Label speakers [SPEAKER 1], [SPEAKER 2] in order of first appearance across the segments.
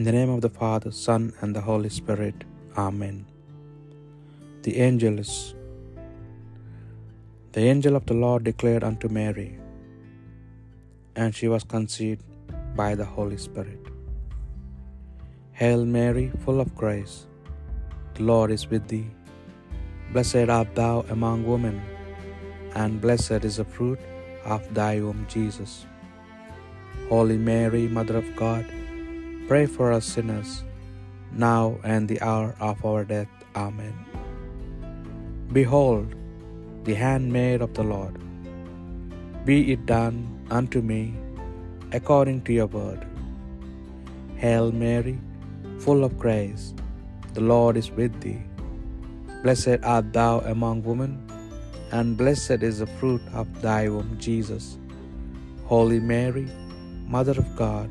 [SPEAKER 1] In the name of the Father, Son, and the Holy Spirit. Amen. The Angelus. The angel of the Lord declared unto Mary, and she was conceived by the Holy Spirit. Hail Mary, full of grace, the Lord is with thee. Blessed art thou among women, and blessed is the fruit of thy womb, Jesus. Holy Mary, Mother of God, pray for us sinners, now and the hour of our death. Amen. Behold, the handmaid of the Lord. Be it done unto me according to your word. Hail Mary, full of grace, the Lord is with thee. Blessed art thou among women, and blessed is the fruit of thy womb, Jesus. Holy Mary, Mother of God,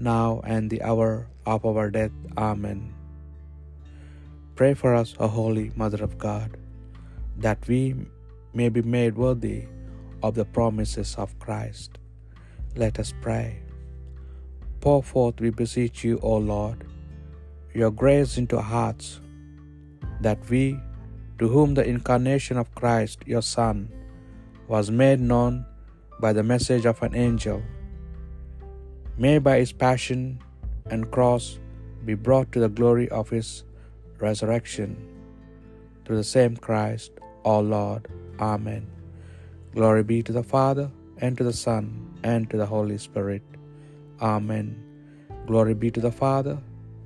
[SPEAKER 1] now and the hour of our death. Amen. Pray for us, O Holy Mother of God, that we may be made worthy of the promises of Christ. Let us pray. Pour forth, we beseech you, O Lord, your grace into our hearts, that we, to whom the incarnation of Christ, your Son, was made known by the message of an angel, may by his passion and cross be brought to the glory of his resurrection. Through the same Christ, our Lord. Amen. Glory be to the Father, and to the Son, and to the Holy Spirit. Amen. Glory be to the Father,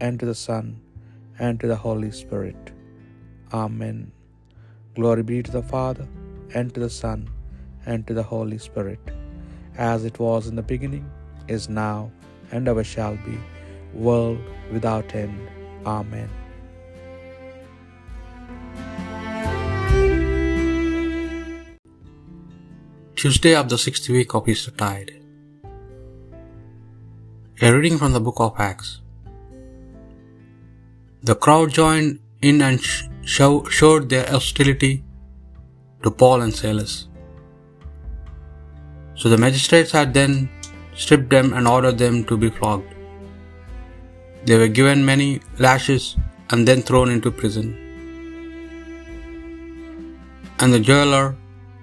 [SPEAKER 1] and to the Son, and to the Holy Spirit. Amen. Glory be to the Father, and to the Son, and to the Holy Spirit, as it was in the beginning, is now, and ever shall be, world without end. Amen.
[SPEAKER 2] Tuesday of the sixth week of Easter tide. A reading from the book of Acts. The crowd joined in and sh- show- showed their hostility to Paul and Silas. So the magistrates had then stripped them and ordered them to be flogged. They were given many lashes and then thrown into prison. And the jailer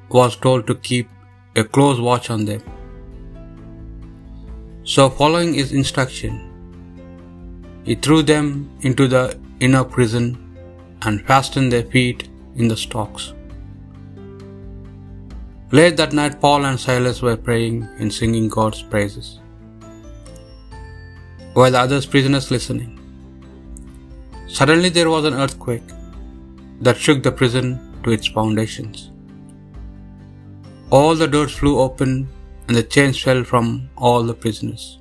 [SPEAKER 2] was told to keep a close watch on them. So, following his instruction, he threw them into the inner prison and fastened their feet in the stocks. Late that night, Paul and Silas were praying and singing God's praises, while the other prisoners listening. Suddenly, there was an earthquake that shook the prison to its foundations. All the doors flew open and the chains fell from all the prisoners.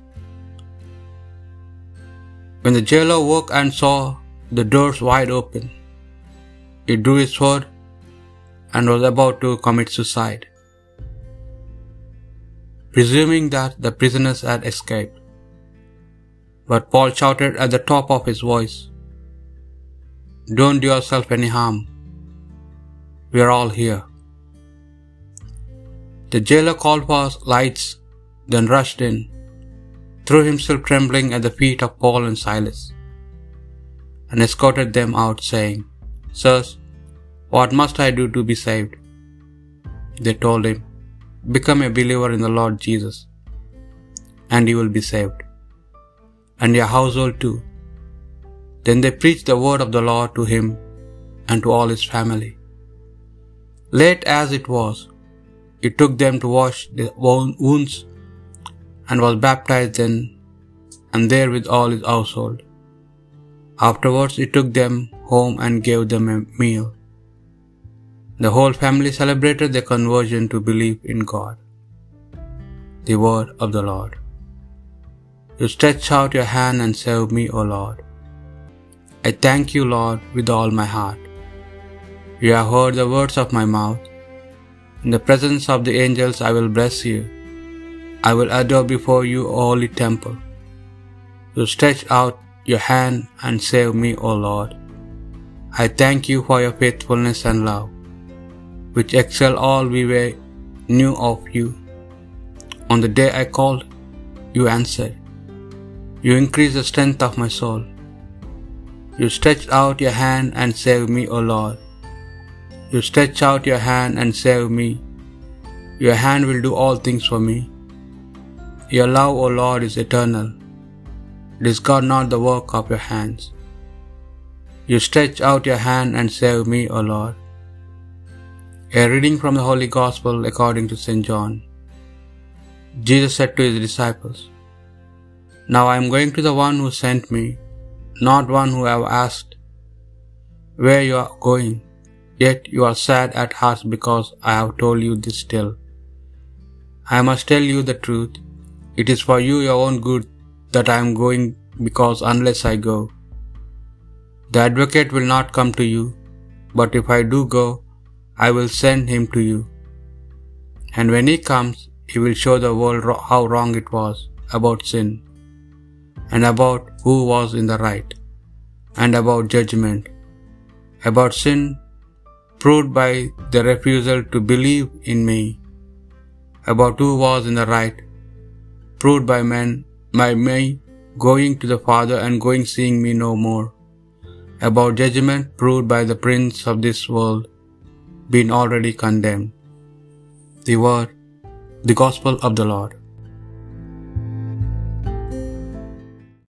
[SPEAKER 2] When the jailer woke and saw the doors wide open, he drew his sword and was about to commit suicide, presuming that the prisoners had escaped. But Paul shouted at the top of his voice, Don't do yourself any harm. We are all here. The jailer called for lights, then rushed in, threw himself trembling at the feet of Paul and Silas, and escorted them out, saying, Sirs, what must I do to be saved? They told him, Become a believer in the Lord Jesus, and you will be saved, and your household too. Then they preached the word of the Lord to him and to all his family. Late as it was, he took them to wash their wounds and was baptized then and there with all his household. Afterwards, he took them home and gave them a meal. The whole family celebrated their conversion to believe in God. The word of the Lord. You stretch out your hand and save me, O Lord.
[SPEAKER 1] I thank you, Lord, with all my heart. You have heard the words of my mouth. In the presence of the angels I will bless you. I will adore before you, O holy temple. You stretch out your hand and save me, O Lord. I thank you for your faithfulness and love, which excel all we were knew of you. On the day I called, you answered. You increased the strength of my soul. You stretched out your hand and saved me, O Lord. You stretch out your hand and save me. Your hand will do all things for me. Your love, O Lord, is eternal. God not the work of your hands. You stretch out your hand and save me, O Lord. A reading from the Holy Gospel according to St. John. Jesus said to his disciples, Now I am going to the one who sent me, not one who have asked where you are going. Yet you are sad at heart because I have told you this still. I must tell you the truth. It is for you your own good that I am going because unless I go, the advocate will not come to you, but if I do go, I will send him to you. And when he comes, he will show the world how wrong it was about sin, and about who was in the right, and about judgment. About sin, proved by the refusal to believe in me, about who was in the right, proved by men, by me going to the Father and going seeing me no more, about judgment proved by the prince of this world, being already condemned. The word, the gospel of the Lord.